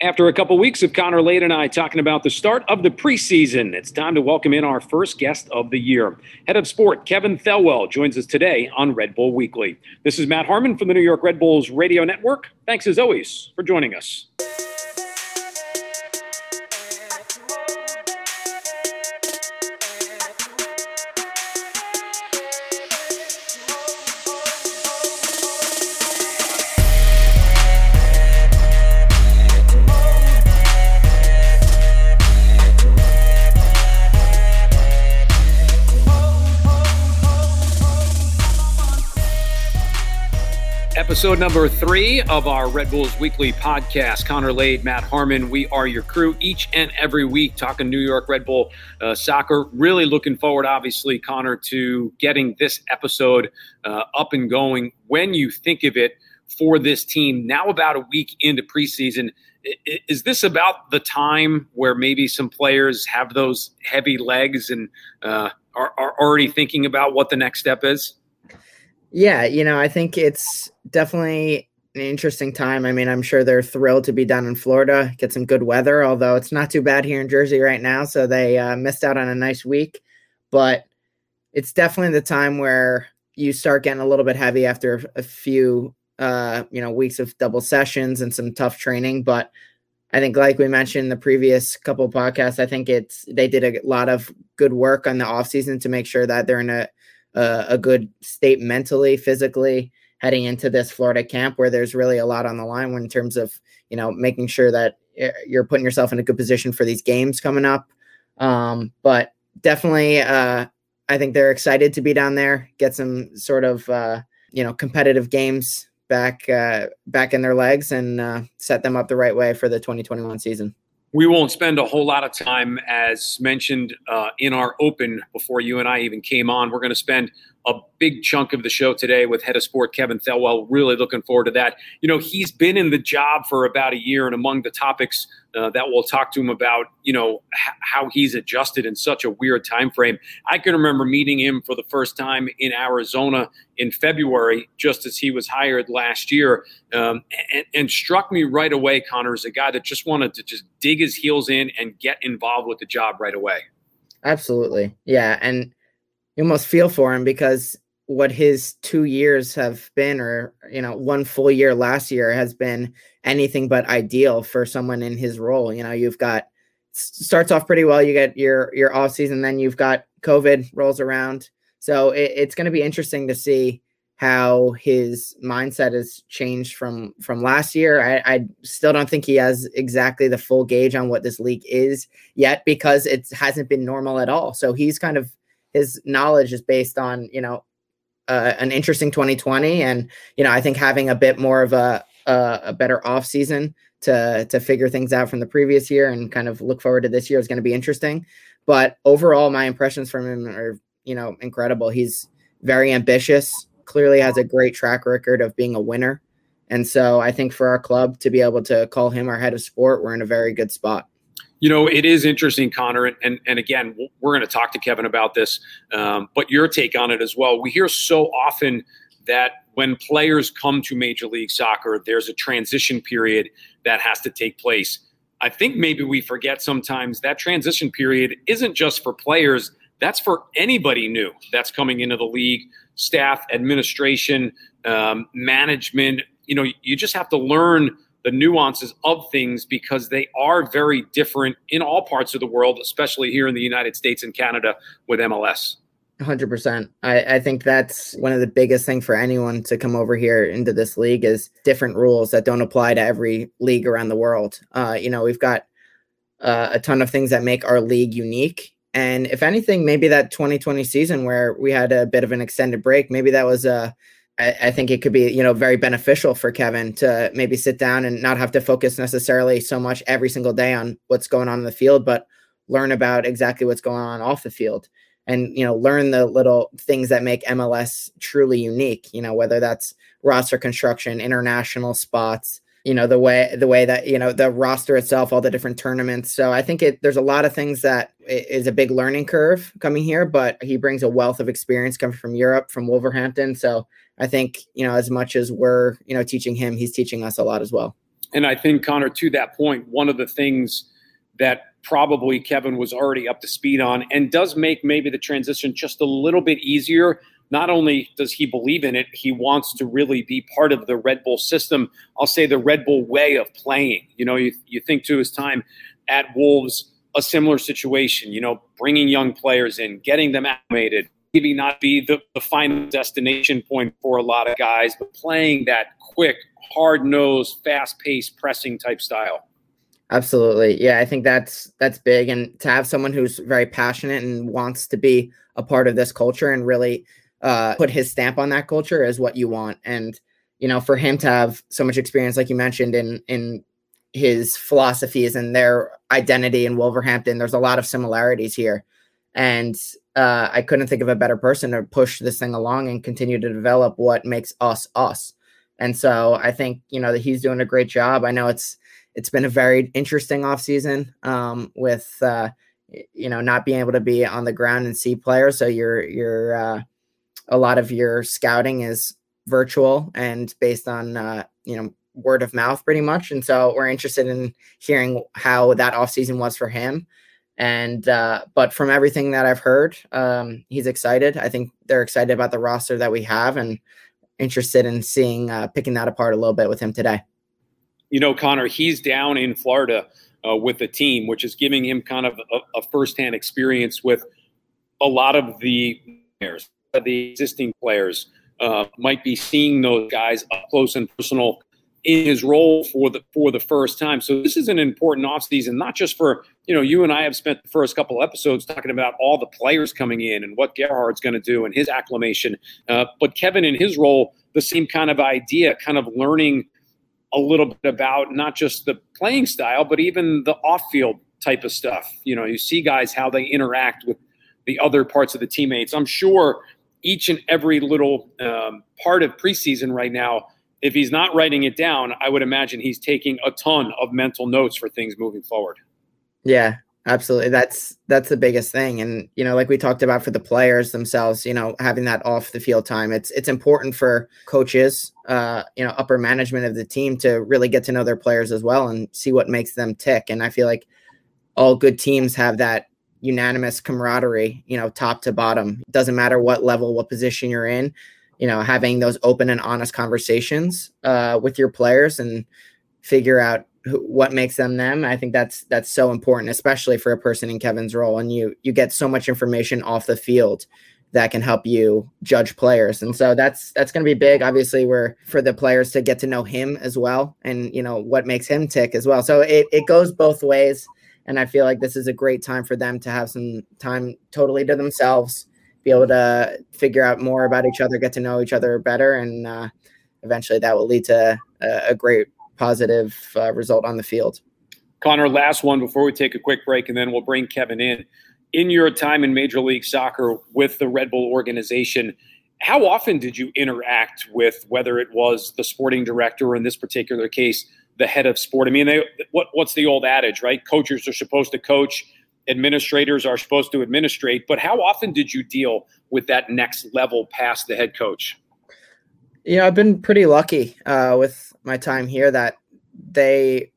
After a couple weeks of Connor Lade and I talking about the start of the preseason, it's time to welcome in our first guest of the year. Head of sport Kevin Thelwell joins us today on Red Bull Weekly. This is Matt Harmon from the New York Red Bulls Radio Network. Thanks as always for joining us. Episode number three of our Red Bulls Weekly podcast. Connor Lade, Matt Harmon, we are your crew each and every week talking New York Red Bull uh, soccer. Really looking forward, obviously, Connor, to getting this episode uh, up and going. When you think of it for this team, now about a week into preseason, is this about the time where maybe some players have those heavy legs and uh, are, are already thinking about what the next step is? Yeah, you know, I think it's definitely an interesting time. I mean, I'm sure they're thrilled to be down in Florida, get some good weather, although it's not too bad here in Jersey right now. So they uh, missed out on a nice week. But it's definitely the time where you start getting a little bit heavy after a few, uh, you know, weeks of double sessions and some tough training. But I think, like we mentioned in the previous couple podcasts, I think it's they did a lot of good work on the off season to make sure that they're in a a, a good state mentally, physically heading into this Florida camp where there's really a lot on the line in terms of you know making sure that eh, you're putting yourself in a good position for these games coming up. Um, but definitely, uh, I think they're excited to be down there, get some sort of uh, you know competitive games back uh, back in their legs, and uh, set them up the right way for the 2021 season. We won't spend a whole lot of time, as mentioned uh, in our open before you and I even came on. We're going to spend a big chunk of the show today with head of sport Kevin Thelwell. Really looking forward to that. You know, he's been in the job for about a year, and among the topics uh, that we'll talk to him about, you know, h- how he's adjusted in such a weird time frame. I can remember meeting him for the first time in Arizona in February, just as he was hired last year, um, and, and struck me right away. Connor is a guy that just wanted to just dig his heels in and get involved with the job right away. Absolutely, yeah, and you almost feel for him because what his two years have been, or you know, one full year last year has been anything but ideal for someone in his role. You know, you've got starts off pretty well. You get your your off season, then you've got COVID rolls around. So it, it's going to be interesting to see how his mindset has changed from from last year. I, I, still don't think he has exactly the full gauge on what this league is yet because it hasn't been normal at all. So he's kind of his knowledge is based on you know uh, an interesting 2020 and you know i think having a bit more of a a, a better off season to to figure things out from the previous year and kind of look forward to this year is going to be interesting. But overall my impressions from him are you know incredible. He's very ambitious clearly has a great track record of being a winner. And so i think for our club to be able to call him our head of sport we're in a very good spot you know, it is interesting, Connor, and and, and again, we're going to talk to Kevin about this, um, but your take on it as well. We hear so often that when players come to Major League Soccer, there's a transition period that has to take place. I think maybe we forget sometimes that transition period isn't just for players, that's for anybody new that's coming into the league, staff, administration, um, management. You know, you just have to learn the nuances of things because they are very different in all parts of the world, especially here in the United States and Canada with MLS. 100%. I, I think that's one of the biggest things for anyone to come over here into this league is different rules that don't apply to every league around the world. Uh, you know, we've got uh, a ton of things that make our league unique. And if anything, maybe that 2020 season where we had a bit of an extended break, maybe that was a I, I think it could be, you know, very beneficial for Kevin to maybe sit down and not have to focus necessarily so much every single day on what's going on in the field, but learn about exactly what's going on off the field and you know learn the little things that make MLS truly unique you know whether that's roster construction international spots you know the way the way that you know the roster itself all the different tournaments so i think it there's a lot of things that is a big learning curve coming here but he brings a wealth of experience coming from europe from wolverhampton so I think, you know, as much as we're, you know, teaching him, he's teaching us a lot as well. And I think, Connor, to that point, one of the things that probably Kevin was already up to speed on and does make maybe the transition just a little bit easier. Not only does he believe in it, he wants to really be part of the Red Bull system. I'll say the Red Bull way of playing. You know, you, you think to his time at Wolves, a similar situation, you know, bringing young players in, getting them acclimated, maybe not be the, the final destination point for a lot of guys, but playing that quick, hard nosed, fast paced, pressing type style. Absolutely. Yeah, I think that's that's big and to have someone who's very passionate and wants to be a part of this culture and really uh, put his stamp on that culture is what you want. And you know, for him to have so much experience like you mentioned in in his philosophies and their identity in Wolverhampton, there's a lot of similarities here. And uh, I couldn't think of a better person to push this thing along and continue to develop what makes us us. And so I think, you know, that he's doing a great job. I know it's it's been a very interesting offseason um, with uh, you know not being able to be on the ground and see players. So your your uh, a lot of your scouting is virtual and based on uh, you know word of mouth pretty much. And so we're interested in hearing how that offseason was for him. And uh, but from everything that I've heard, um, he's excited. I think they're excited about the roster that we have and interested in seeing uh, picking that apart a little bit with him today you know, Connor, he's down in Florida uh, with the team, which is giving him kind of a, a firsthand experience with a lot of the players, the existing players. Uh, might be seeing those guys up close and personal in his role for the for the first time. So this is an important offseason, not just for you know you and I have spent the first couple episodes talking about all the players coming in and what Gerhard's going to do and his acclimation, uh, but Kevin in his role, the same kind of idea, kind of learning a little bit about not just the playing style, but even the off field type of stuff. You know, you see guys how they interact with the other parts of the teammates. I'm sure each and every little um, part of preseason right now, if he's not writing it down, I would imagine he's taking a ton of mental notes for things moving forward. Yeah, Absolutely. That's that's the biggest thing. And you know, like we talked about for the players themselves, you know, having that off the field time. It's it's important for coaches, uh, you know, upper management of the team to really get to know their players as well and see what makes them tick. And I feel like all good teams have that unanimous camaraderie, you know, top to bottom. It doesn't matter what level, what position you're in, you know, having those open and honest conversations uh, with your players and figure out what makes them them i think that's that's so important especially for a person in kevin's role. And you you get so much information off the field that can help you judge players. And so that's that's going to be big obviously we're for the players to get to know him as well and you know what makes him tick as well. So it, it goes both ways and i feel like this is a great time for them to have some time totally to themselves be able to figure out more about each other get to know each other better and uh, eventually that will lead to a, a great positive uh, result on the field. Connor, last one before we take a quick break, and then we'll bring Kevin in. In your time in Major League Soccer with the Red Bull organization, how often did you interact with whether it was the sporting director or in this particular case the head of sport? I mean, they, what, what's the old adage, right? Coaches are supposed to coach, administrators are supposed to administrate. But how often did you deal with that next level past the head coach? Yeah, I've been pretty lucky uh, with my time here that they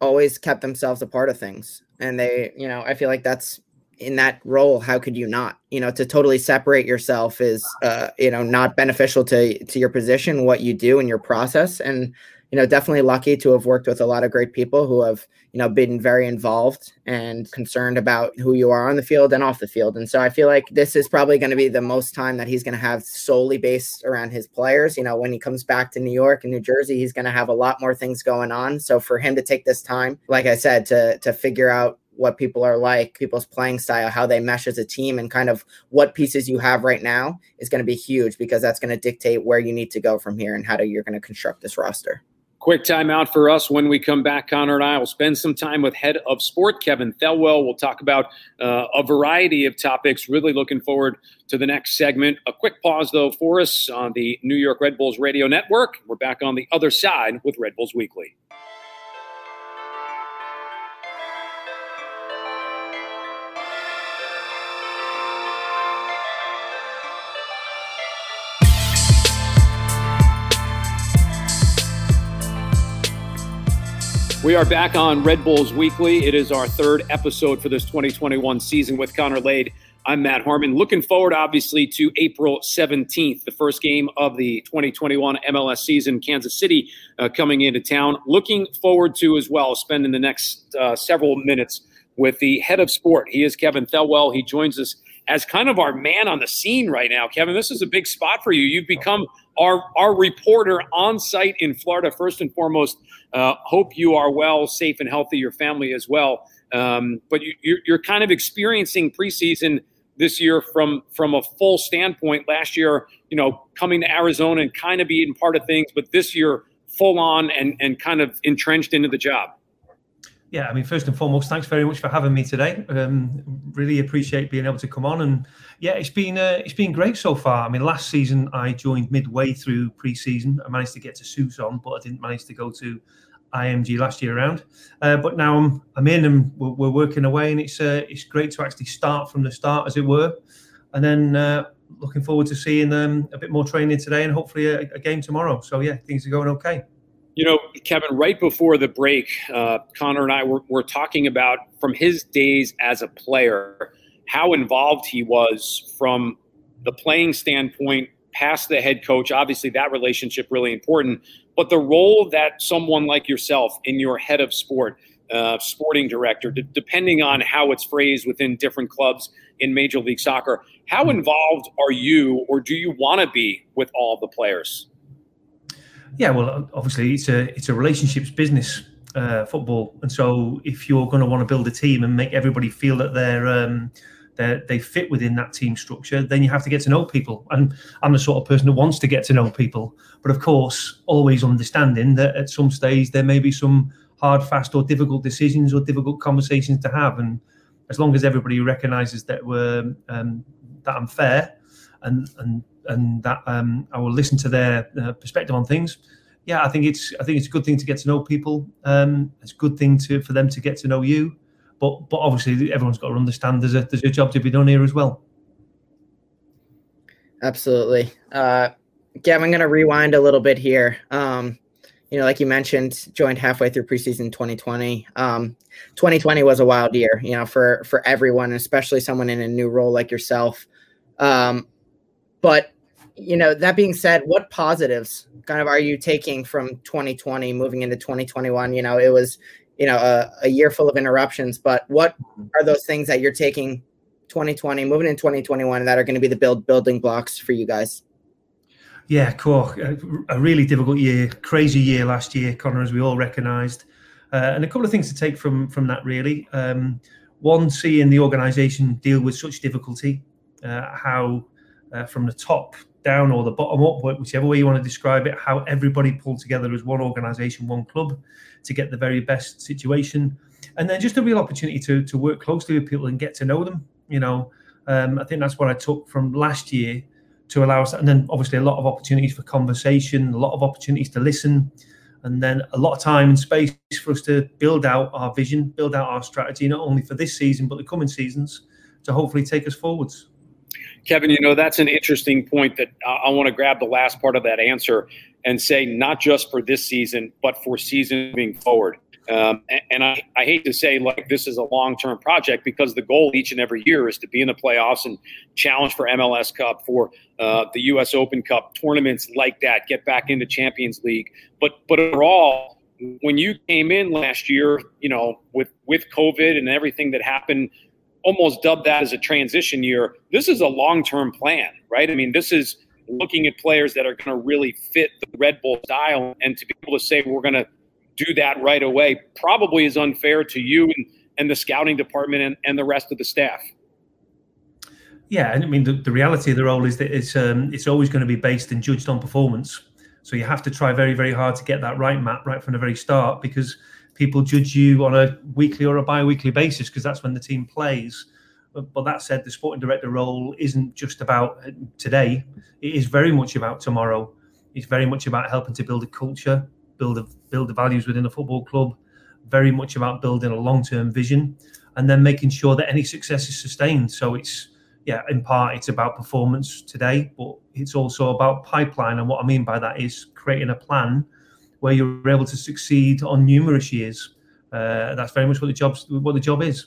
always kept themselves a part of things. And they, you know, I feel like that's in that role. How could you not? You know, to totally separate yourself is, uh, you know, not beneficial to to your position, what you do, and your process. And you know, definitely lucky to have worked with a lot of great people who have, you know, been very involved and concerned about who you are on the field and off the field. And so I feel like this is probably going to be the most time that he's going to have solely based around his players. You know, when he comes back to New York and New Jersey, he's going to have a lot more things going on. So for him to take this time, like I said, to to figure out what people are like, people's playing style, how they mesh as a team, and kind of what pieces you have right now is going to be huge because that's going to dictate where you need to go from here and how to, you're going to construct this roster. Quick timeout for us when we come back. Connor and I will spend some time with head of sport Kevin Thelwell. We'll talk about uh, a variety of topics. Really looking forward to the next segment. A quick pause, though, for us on the New York Red Bulls Radio Network. We're back on the other side with Red Bulls Weekly. We are back on Red Bulls Weekly. It is our third episode for this 2021 season with Connor Lade. I'm Matt Harmon. Looking forward, obviously, to April 17th, the first game of the 2021 MLS season. Kansas City uh, coming into town. Looking forward to as well spending the next uh, several minutes with the head of sport. He is Kevin Thelwell. He joins us as kind of our man on the scene right now. Kevin, this is a big spot for you. You've become our our reporter on site in Florida. First and foremost, uh, hope you are well, safe, and healthy. Your family as well. Um, but you, you're, you're kind of experiencing preseason this year from from a full standpoint. Last year, you know, coming to Arizona and kind of being part of things, but this year, full on and and kind of entrenched into the job. Yeah, I mean, first and foremost, thanks very much for having me today. Um, really appreciate being able to come on, and yeah, it's been uh, it's been great so far. I mean, last season I joined midway through pre-season. I managed to get to Tucson, but I didn't manage to go to IMG last year around. Uh, but now I'm I'm in and we're, we're working away, and it's uh, it's great to actually start from the start, as it were, and then uh, looking forward to seeing um, a bit more training today and hopefully a, a game tomorrow. So yeah, things are going okay. You know, Kevin, right before the break, uh, Connor and I were, were talking about from his days as a player, how involved he was from the playing standpoint past the head coach. Obviously, that relationship really important, but the role that someone like yourself in your head of sport, uh, sporting director, d- depending on how it's phrased within different clubs in Major League Soccer, how involved are you, or do you want to be with all the players? Yeah, well, obviously it's a it's a relationships business, uh, football, and so if you're going to want to build a team and make everybody feel that they're um, they they fit within that team structure, then you have to get to know people. And I'm the sort of person that wants to get to know people, but of course, always understanding that at some stage there may be some hard, fast, or difficult decisions or difficult conversations to have. And as long as everybody recognises that we're um, that I'm fair and and and that um, I will listen to their uh, perspective on things. Yeah, I think it's I think it's a good thing to get to know people. Um, it's a good thing to for them to get to know you. But but obviously everyone's got to understand there's a there's a job to be done here as well. Absolutely. Uh, Gavin, I'm going to rewind a little bit here. Um, you know, like you mentioned, joined halfway through preseason 2020. Um, 2020 was a wild year, you know, for for everyone, especially someone in a new role like yourself. Um, but you know, that being said, what positives kind of are you taking from 2020 moving into 2021? You know, it was, you know, a, a year full of interruptions, but what are those things that you're taking 2020 moving in 2021 that are going to be the build building blocks for you guys? Yeah, cool. A really difficult year, crazy year last year, Connor, as we all recognised, uh, and a couple of things to take from from that really. Um, one, seeing the organisation deal with such difficulty, uh, how uh, from the top down or the bottom up, whichever way you want to describe it, how everybody pulled together as one organisation, one club to get the very best situation. And then just a real opportunity to, to work closely with people and get to know them. You know, um, I think that's what I took from last year to allow us, and then obviously a lot of opportunities for conversation, a lot of opportunities to listen, and then a lot of time and space for us to build out our vision, build out our strategy, not only for this season, but the coming seasons to hopefully take us forwards. Kevin, you know, that's an interesting point that I, want to grab the last part of that answer and say not just for this season, but for season moving forward. Um, and, and I, I, hate to say like this is a long term project because the goal each and every year is to be in the playoffs and challenge for MLS Cup, for uh, the U.S. Open Cup, tournaments like that, get back into Champions League. But but overall, when you came in last year, you know, with with COVID and everything that happened almost dubbed that as a transition year. This is a long term plan, right? I mean, this is looking at players that are going to really fit the Red Bull style. And to be able to say we're going to do that right away probably is unfair to you and, and the scouting department and, and the rest of the staff. Yeah, and I mean the, the reality of the role is that it's um, it's always going to be based and judged on performance. So you have to try very very hard to get that right, Matt, right from the very start, because people judge you on a weekly or a bi-weekly basis because that's when the team plays. But, but, that said, the sporting director role isn't just about uh, today. It is very much about tomorrow. It's very much about helping to build a culture, build a, build the values within a football club. Very much about building a long-term vision, and then making sure that any success is sustained. So it's yeah, in part it's about performance today, but it's also about pipeline. And what I mean by that is creating a plan where you're able to succeed on numerous years. Uh, that's very much what the job's what the job is.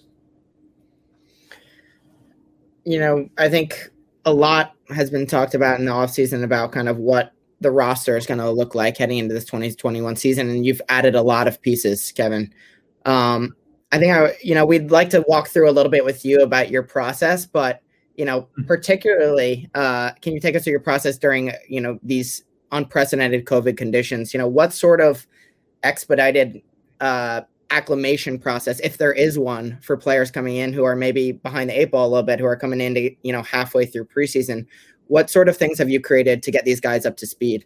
You know, I think a lot has been talked about in the offseason about kind of what the roster is going to look like heading into this 2021 season, and you've added a lot of pieces, Kevin. Um, I think I, you know, we'd like to walk through a little bit with you about your process, but you know, mm-hmm. particularly, uh, can you take us through your process during, you know, these unprecedented COVID conditions? You know, what sort of expedited uh, acclimation process, if there is one, for players coming in who are maybe behind the eight ball a little bit, who are coming in to, you know, halfway through preseason? What sort of things have you created to get these guys up to speed?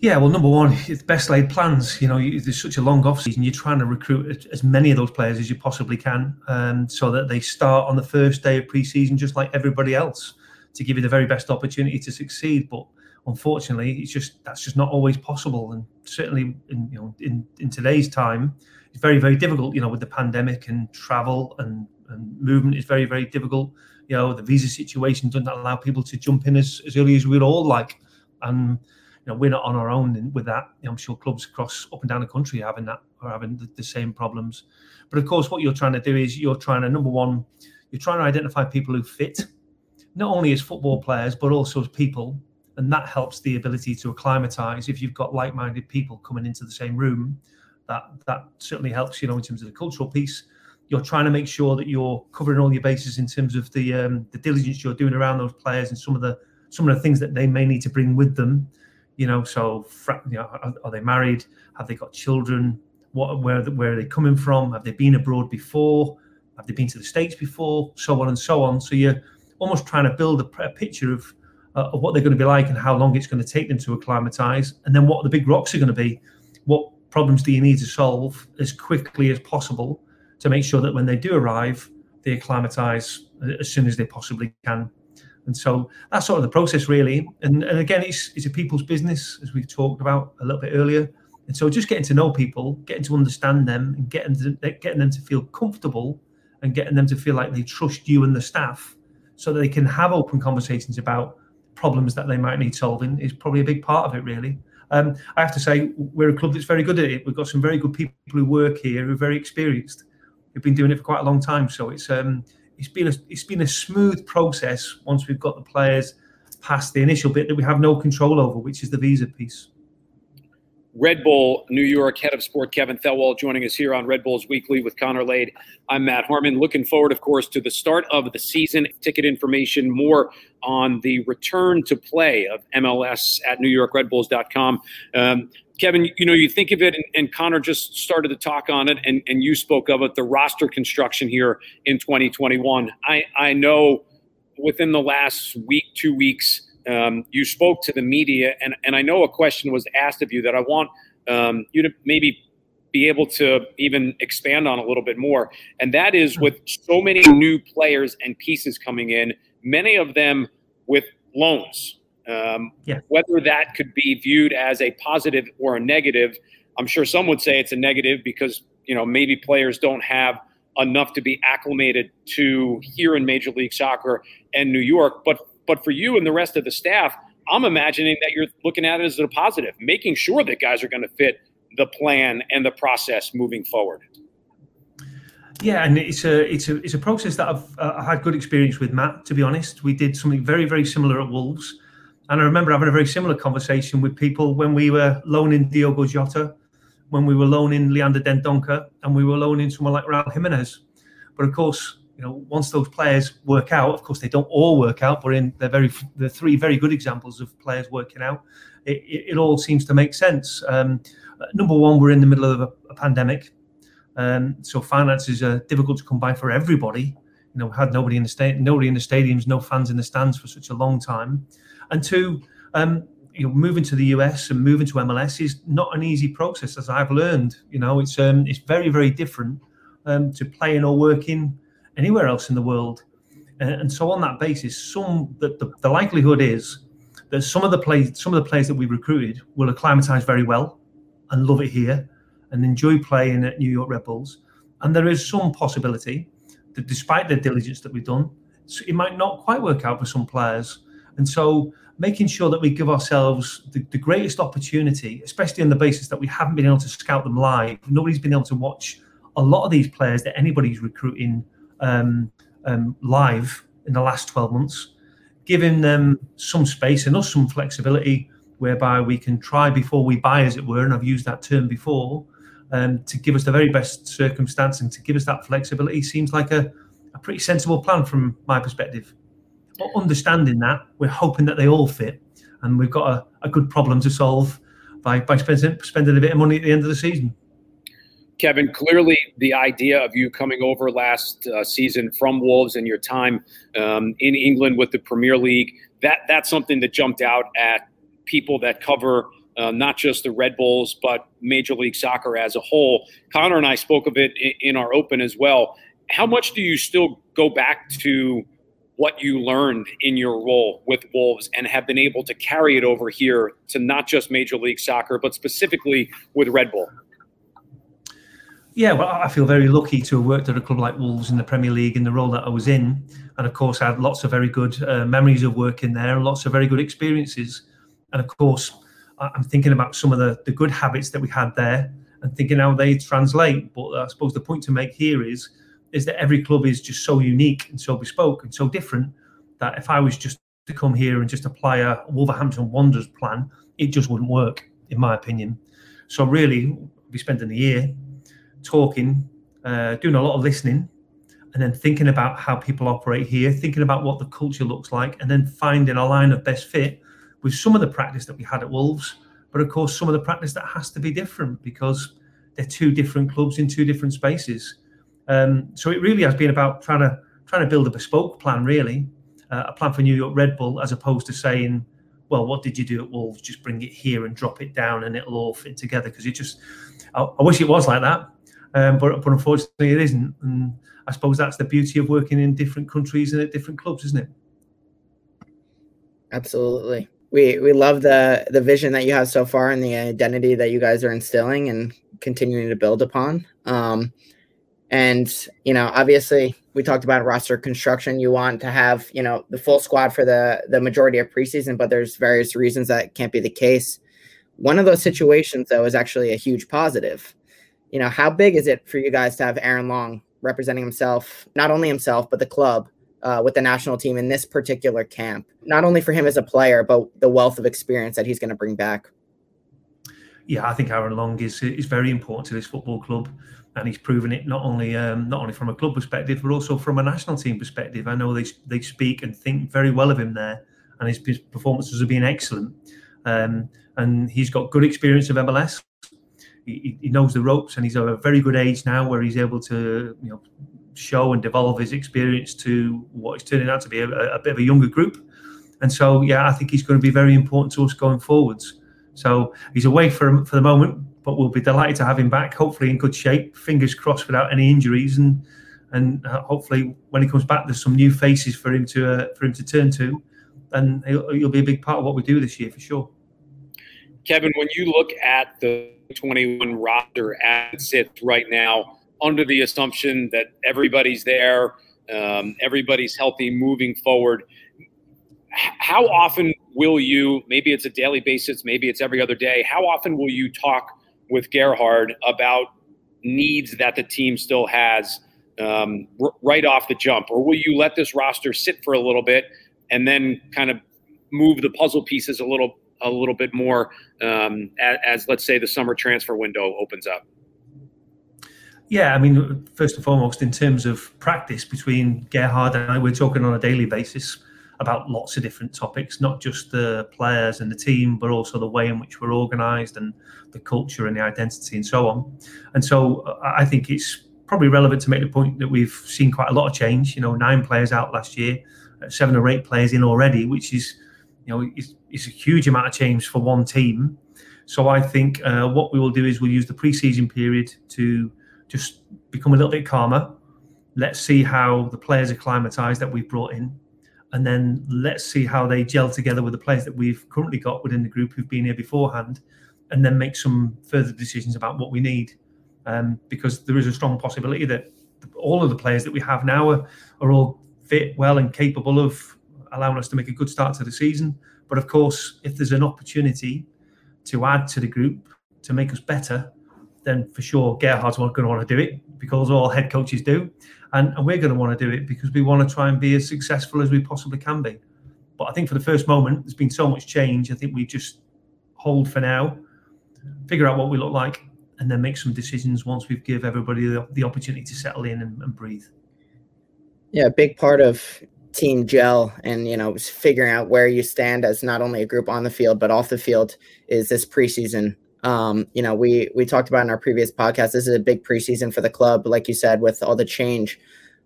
Yeah, well, number one, it's best laid plans. You know, you, there's such a long off season. You're trying to recruit as many of those players as you possibly can, um, so that they start on the first day of preseason just like everybody else, to give you the very best opportunity to succeed. But unfortunately, it's just that's just not always possible. And certainly, in you know, in, in today's time, it's very very difficult. You know, with the pandemic and travel and, and movement is very very difficult. You know, the visa situation doesn't allow people to jump in as, as early as we'd all like, and you know, we're not on our own with that. You know, I'm sure clubs across up and down the country are having that are having the, the, same problems. But of course, what you're trying to do is you're trying to number one, you're trying to identify people who fit, not only as football players but also as people, and that helps the ability to acclimatise. If you've got like-minded people coming into the same room, that that certainly helps. You know, in terms of the cultural piece. You're trying to make sure that you're covering all your bases in terms of the um, the diligence you're doing around those players and some of the some of the things that they may need to bring with them you know, so you know, are, are, they married? Have they got children? What, where, where are they coming from? Have they been abroad before? Have they been to the states before? So on and so on. So you're almost trying to build a, a picture of, uh, of what they're going to be like and how long it's going to take them to acclimatise, and then what the big rocks are going to be. What problems do you need to solve as quickly as possible to make sure that when they do arrive, they acclimatise as soon as they possibly can. And so that's sort of the process, really. And, and again, it's, it's a people's business, as we've talked about a little bit earlier. And so just getting to know people, getting to understand them, and getting, to, getting them to feel comfortable and getting them to feel like they trust you and the staff so that they can have open conversations about problems that they might need solving is probably a big part of it, really. Um, I have to say, we're a club that's very good at it. We've got some very good people who work here who are very experienced. We've been doing it for quite a long time. So it's um, it's been a it's been a smooth process once we've got the players past the initial bit that we have no control over, which is the visa piece. Red Bull New York head of sport Kevin Thelwell joining us here on Red Bulls Weekly with Connor Lade. I'm Matt Harmon. Looking forward, of course, to the start of the season. Ticket information more on the return to play of MLS at NewYorkRedBulls.com. Um, Kevin, you know, you think of it, and, and, Connor just started to talk on it, and, and you spoke of it, the roster construction here in 2021. I, I know within the last week, two weeks, um, you spoke to the media, and, and I know a question was asked of you that I want um, you to maybe be able to even expand on a little bit more. And that is with so many new players and pieces coming in, many of them with loans um, yeah. Whether that could be viewed as a positive or a negative, I'm sure some would say it's a negative because you know maybe players don't have enough to be acclimated to here in Major League Soccer and New York. But but for you and the rest of the staff, I'm imagining that you're looking at it as a positive, making sure that guys are going to fit the plan and the process moving forward. Yeah, and it's a it's a it's a process that I've uh, had good experience with, Matt. To be honest, we did something very very similar at Wolves. And I remember having a very similar conversation with people when we were loaning Diogo Jota, when we were loaning Leander Dendoncker, and we were loaning someone like Raul Jimenez. But of course, you know, once those players work out, of course they don't all work out, but in they're very the three very good examples of players working out. It, it, it all seems to make sense. Um, number one, we're in the middle of a, a pandemic, um, so finances are difficult to come by for everybody. You know, had nobody in the state, nobody in the stadiums, no fans in the stands for such a long time and two, um, you know, moving to the US and moving to MLS is not an easy process, as I've learned. You know, it's um, it's very very different um, to playing or working anywhere else in the world. And, and so on that basis, some the, the, the, likelihood is that some of the players some of the players that we recruited will acclimatise very well and love it here and enjoy playing at New York Red Bulls. And there is some possibility that despite the diligence that we've done, it might not quite work out for some players. And so making sure that we give ourselves the, the, greatest opportunity, especially on the basis that we haven't been able to scout them live. Nobody's been able to watch a lot of these players that anybody's recruiting um, um, live in the last 12 months, giving them some space and us some flexibility whereby we can try before we buy, as it were. And I've used that term before. Um, to give us the very best circumstance and to give us that flexibility seems like a, a pretty sensible plan from my perspective. But understanding that, we're hoping that they all fit, and we've got a, a good problem to solve by, by spending, spending a bit of money at the end of the season. Kevin, clearly the idea of you coming over last uh, season from Wolves and your time um, in England with the Premier League, that that's something that jumped out at people that cover uh, not just the Red Bulls, but Major League Soccer as a whole. Connor and I spoke of it in, in our open as well. How much do you still go back to what you learned in your role with Wolves and have been able to carry it over here to not just Major League Soccer, but specifically with Red Bull? Yeah, well, I feel very lucky to have worked at a club like Wolves in the Premier League in the role that I was in. And of course, I had lots of very good uh, memories of working there and lots of very good experiences. And of course, I'm thinking about some of the, the good habits that we had there and thinking how they translate. But I suppose the point to make here is is that every club is just so unique and so bespoke and so different that if I was just to come here and just apply a Wolverhampton Wanderers plan, it just wouldn't work, in my opinion. So really, we be spending a year talking, uh, doing a lot of listening, and then thinking about how people operate here, thinking about what the culture looks like, and then finding a line of best fit with some of the practice that we had at Wolves, but of course some of the practice that has to be different because they're two different clubs in two different spaces. Um, so it really has been about trying to trying to build a bespoke plan, really, uh, a plan for New York Red Bull, as opposed to saying, "Well, what did you do at Wolves? Just bring it here and drop it down, and it'll all fit together." Because it just, I, I, wish it was like that, um, but but unfortunately it isn't. And I suppose that's the beauty of working in different countries and at different clubs, isn't it? Absolutely. We we love the the vision that you have so far and the identity that you guys are instilling and continuing to build upon. Um, and, you know, obviously we talked about roster construction. You want to have, you know, the full squad for the the majority of preseason, but there's various reasons that can't be the case. One of those situations though is actually a huge positive. You know, how big is it for you guys to have Aaron Long representing himself, not only himself, but the club uh, with the national team in this particular camp? Not only for him as a player, but the wealth of experience that he's going to bring back. Yeah, I think Aaron Long is is very important to this football club and he's proven it not only um, not only from a club perspective but also from a national team perspective. I know they they speak and think very well of him there, and his, his performances have been excellent. Um, and he's got good experience of MLS. He, he, knows the ropes, and he's at a very good age now where he's able to you know show and develop his experience to what is turning out to be a, a bit of a younger group. And so, yeah, I think he's going to be very important to us going forwards. So he's away for for the moment, but we'll be delighted to have him back. Hopefully in good shape. Fingers crossed without any injuries, and and uh, hopefully when he comes back, there's some new faces for him to uh, for him to turn to, and he'll, he'll be a big part of what we do this year for sure. Kevin, when you look at the 21 roster as it sits right now, under the assumption that everybody's there, um, everybody's healthy, moving forward, how often will you, maybe it's a daily basis, maybe it's every other day, how often will you talk with Gerhard about needs that the team still has um, r- right off the jump? Or will you let this roster sit for a little bit and then kind of move the puzzle pieces a little a little bit more um, as, as, let's say, the summer transfer window opens up? Yeah, I mean, first and foremost, in terms of practice between Gerhard and I, we're talking on a daily basis about lots of different topics, not just the players and the team, but also the way in which we're organised and the culture and the identity and so on. And so uh, I think it's probably relevant to make the point that we've seen quite a lot of change. You know, nine players out last year, uh, seven or eight players in already, which is, you know, is, is a huge amount of change for one team. So I think uh, what we will do is we'll use the pre-season period to just become a little bit calmer. Let's see how the players acclimatise that we've brought in and then let's see how they gel together with the players that we've currently got within the group who've been here beforehand, and then make some further decisions about what we need. Um, because there is a strong possibility that all of the players that we have now are, are all fit, well, and capable of allowing us to make a good start to the season. But of course, if there's an opportunity to add to the group to make us better, then for sure Gerhard's going to want to do it because all head coaches do, and, and we're going to want to do it because we want to try and be as successful as we possibly can be. But I think for the first moment, there's been so much change. I think we just hold for now, figure out what we look like, and then make some decisions once we've give everybody the, the opportunity to settle in and, and breathe. Yeah, a big part of team gel and you know figuring out where you stand as not only a group on the field but off the field is this preseason. Um, you know we we talked about in our previous podcast this is a big preseason for the club like you said with all the change.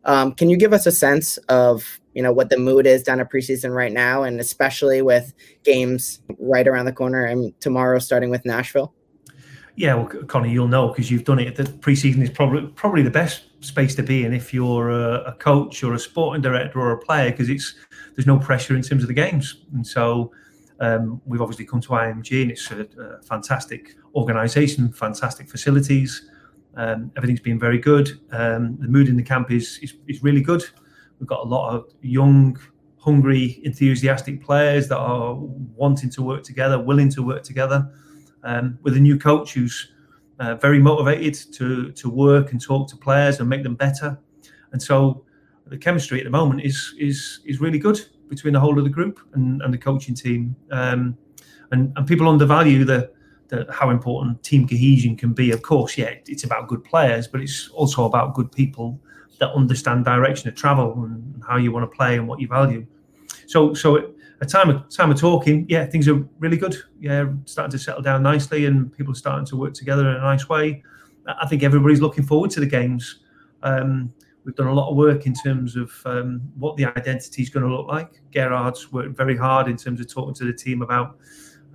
Um, can you give us a sense of you know what the mood is down at preseason right now and especially with games right around the corner and tomorrow starting with nashville? Yeah, well, Connie, you'll know because you've done it. The preseason is probably probably the best space to be in if you're a, a coach or a sporting director or a player because it's there's no pressure in terms of the games. And so um, we've obviously come to IMG and it's a, a fantastic organisation, fantastic facilities. Um, everything's been very good. Um, the mood in the camp is, is is really good. We've got a lot of young, hungry, enthusiastic players that are wanting to work together, willing to work together um, with a new coach who's uh, very motivated to to work and talk to players and make them better. And so the chemistry at the moment is is is really good between the whole of the group and, and the coaching team. Um, and and people undervalue the, the how important team cohesion can be. Of course, yeah, it's about good players, but it's also about good people that understand direction of travel and how you want to play and what you value. So so it, a time of time of talking, yeah, things are really good. Yeah, starting to settle down nicely, and people are starting to work together in a nice way. I think everybody's looking forward to the games. Um, we've done a lot of work in terms of um, what the identity is going to look like. Gerhard's worked very hard in terms of talking to the team about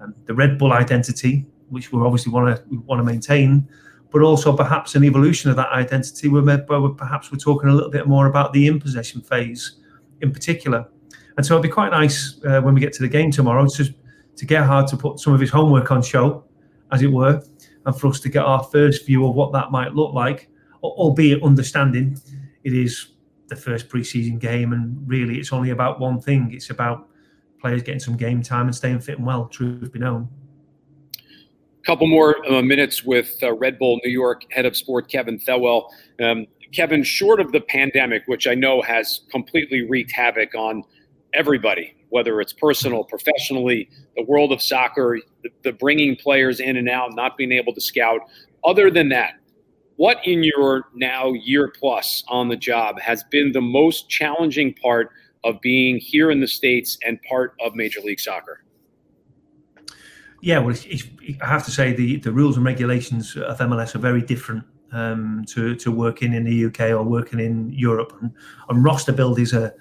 um, the Red Bull identity, which we obviously want to want to maintain, but also perhaps an evolution of that identity where, where perhaps we're talking a little bit more about the in possession phase in particular. And so it'd be quite nice uh, when we get to the game tomorrow to, to Gerhard to put some of his homework on show, as it were, and for us to get our first view of what that might look like, albeit understanding it is the first preseason game and really it's only about one thing. It's about players getting some game time and staying fit and well, truth be known. Couple more uh, minutes with uh, Red Bull New York head of sport Kevin Thelwell. Um, Kevin, short of the pandemic, which I know has completely wreaked havoc on everybody, whether it's personal, professionally, the world of soccer, the, the, bringing players in and out, not being able to scout. Other than that, what in your now year plus on the job has been the most challenging part of being here in the States and part of Major League Soccer? Yeah, well, it's, it's, I have to say the, the rules and regulations of MLS are very different um, to, to working in the UK or working in Europe. And, and roster build is a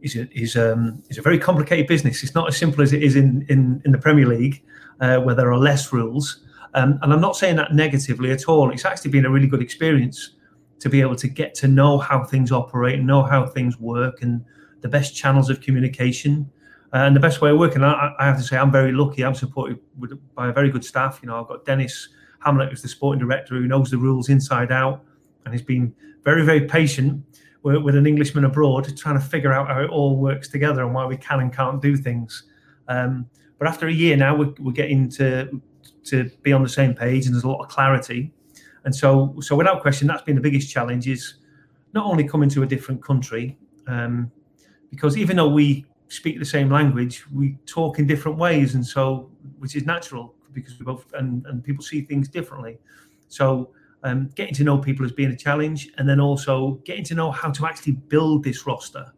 is a, is um is a very complicated business. It's not as simple as it is in in, in the Premier League, uh, where there are less rules. Um, and I'm not saying that negatively at all. It's actually been a really good experience to be able to get to know how things operate, know how things work, and the best channels of communication. Uh, and the best way of working, I, I, have to say, I'm very lucky. I'm supported with, by a very good staff. You know, I've got Denis Hamlett, who's the sporting director, who knows the rules inside out, and he's been very, very patient with an Englishman abroad, trying to figure out how it all works together and why we can and can't do things. Um, but after a year now, we're, we're, getting to to be on the same page, and there's a lot of clarity. And so, so without question, that's been the biggest challenge: is not only coming to a different country, um, because even though we speak the same language, we talk in different ways, and so which is natural because we both and, and people see things differently. So um, getting to know people has been a challenge, and then also getting to know how to actually build this roster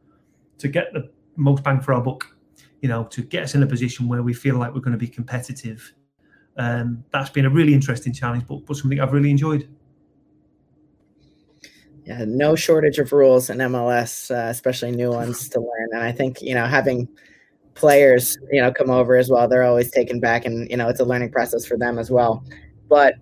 to get the most bang for our buck. You know, to get us in a position where we feel like we're going to be competitive. Um, that's been a really interesting challenge, but, but something I've really enjoyed. Yeah, no shortage of rules in MLS, uh, especially new ones to learn. And I think you know having players you know come over as well, they're always taken back, and you know it's a learning process for them as well. But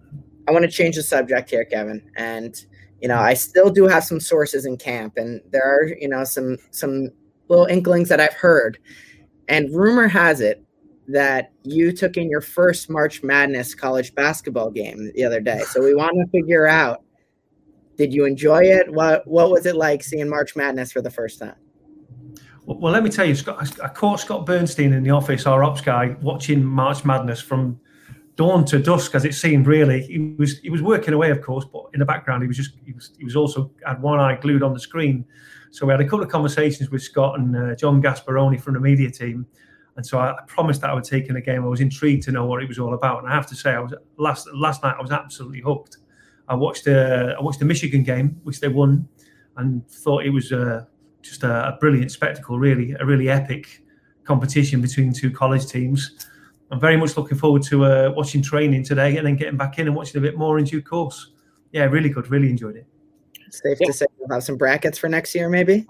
I want to change the subject here, Kevin. And you know, I still do have some sources in camp, and there are you know some some little inklings that I've heard. And rumor has it that you took in your first March Madness college basketball game the other day. So we want to figure out did you enjoy it? What what was it like seeing March Madness for the first time? Well, let me tell you, Scott, I caught Scott Bernstein in the office, our ops guy, watching March Madness from dawn to dusk, as it seemed. Really, he was he was working away, of course, but in the background, he was just he was he was also had one eye glued on the screen. So we had a couple of conversations with Scott and uh, John Gasparoni from the media team, and so I, I, promised that I would take in the game. I was intrigued to know what it was all about, and I have to say, I was last last night I was absolutely hooked. I watched the I watched the Michigan game, which they won, and thought it was uh, just a, a, brilliant spectacle. Really, a really epic competition between two college teams. I'm very much looking forward to uh, watching training today, and then getting back in and watching a bit more in due course. Yeah, really good. Really enjoyed it. Safe yeah. to say we'll have some brackets for next year, maybe.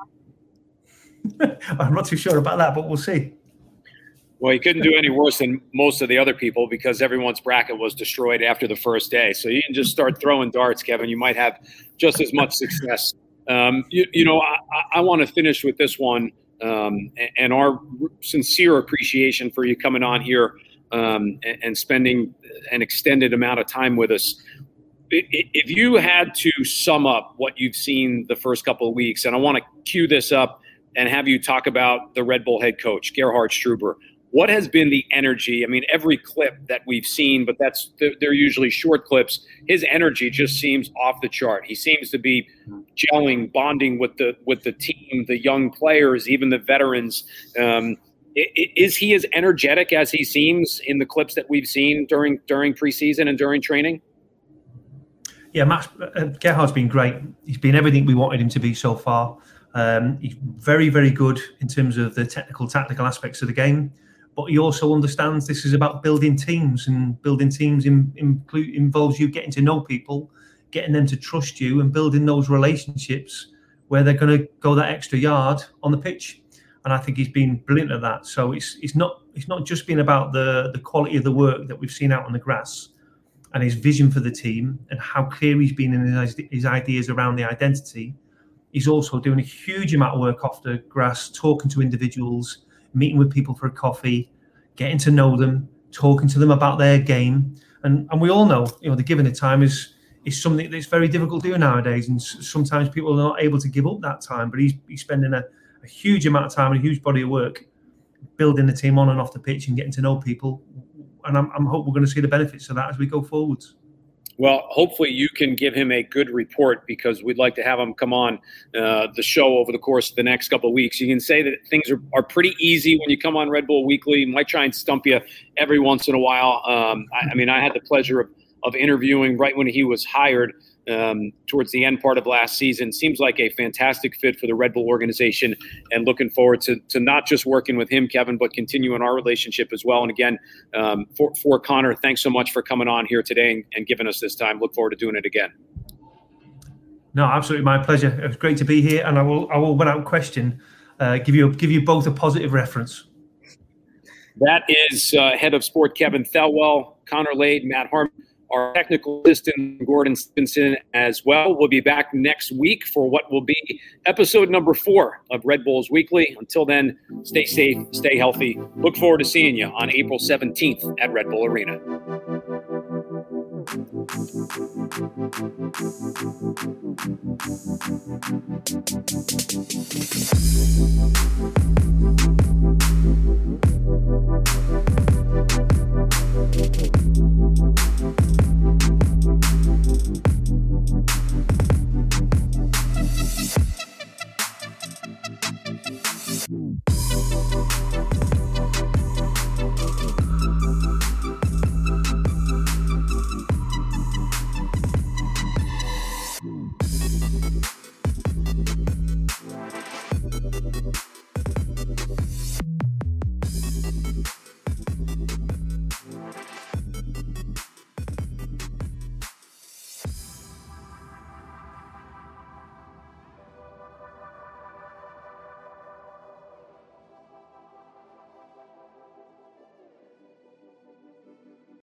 I'm not too sure about that, but we'll see. Well, you couldn't do any worse than most of the other people because everyone's bracket was destroyed after the first day. So you can just start throwing darts, Kevin. You might have just as much success. Um, you, you, know, I, I want to finish with this one um, and our sincere appreciation for you coming on here um, and, and spending an extended amount of time with us. If you had to sum up what you've seen the first couple of weeks, and I want to cue this up and have you talk about the Red Bull head coach, Gerhard Struber what has been the energy? I mean, every clip that we've seen, but that's they're usually short clips. His energy just seems off the chart. He seems to be gelling, bonding with the with the team, the young players, even the veterans. Um, is he as energetic as he seems in the clips that we've seen during during preseason and during training? Yeah, Max uh, Gerhard's been great. He's been everything we wanted him to be so far. Um, he's very, very good in terms of the technical, tactical aspects of the game but he also understands this is about building teams, and building teams in, include, involves you getting to know people, getting them to trust you, and building those relationships where they're going to go that extra yard on the pitch. And I think he's been brilliant at that. So it's it's not it's not just been about the the quality of the work that we've seen out on the grass, and his vision for the team, and how clear he's been in his, his ideas around the identity. He's also doing a huge amount of work off the grass, talking to individuals meeting with people for a coffee, getting to know them, talking to them about their game. And, and we all know, you know, the giving of time is is something that's very difficult to do nowadays. And sometimes people are not able to give up that time. But he's, he's spending a, a huge amount of time and a huge body of work building the team on and off the pitch and getting to know people. And I'm, I'm hope we're going to see the benefits of that as we go forwards. Well, hopefully you can give him a good report because we'd like to have him come on uh, the show over the course of the next couple of weeks. You can say that things are, are pretty easy when you come on Red Bull Weekly. Might try and stump you every once in a while. Um, I, I, mean, I had the pleasure of, of interviewing right when he was hired um, towards the end part of last season. Seems like a fantastic fit for the Red Bull organization, and looking forward to, to not just working with him, Kevin, but continuing our relationship as well. And again, um, for, for Connor, thanks so much for coming on here today and, and giving us this time. Look forward to doing it again. No, absolutely my pleasure. It was great to be here, and I will, I will, without question, uh, give you give you both a positive reference. That is uh, head of sport Kevin Thelwell, Connor Lade, Matt Harmon our technical assistant Gordon Stinson as well. We'll be back next week for what will be episode number four of Red Bulls Weekly. Until then, stay safe, stay healthy. Look forward to seeing you on April 17th at Red Bull Arena.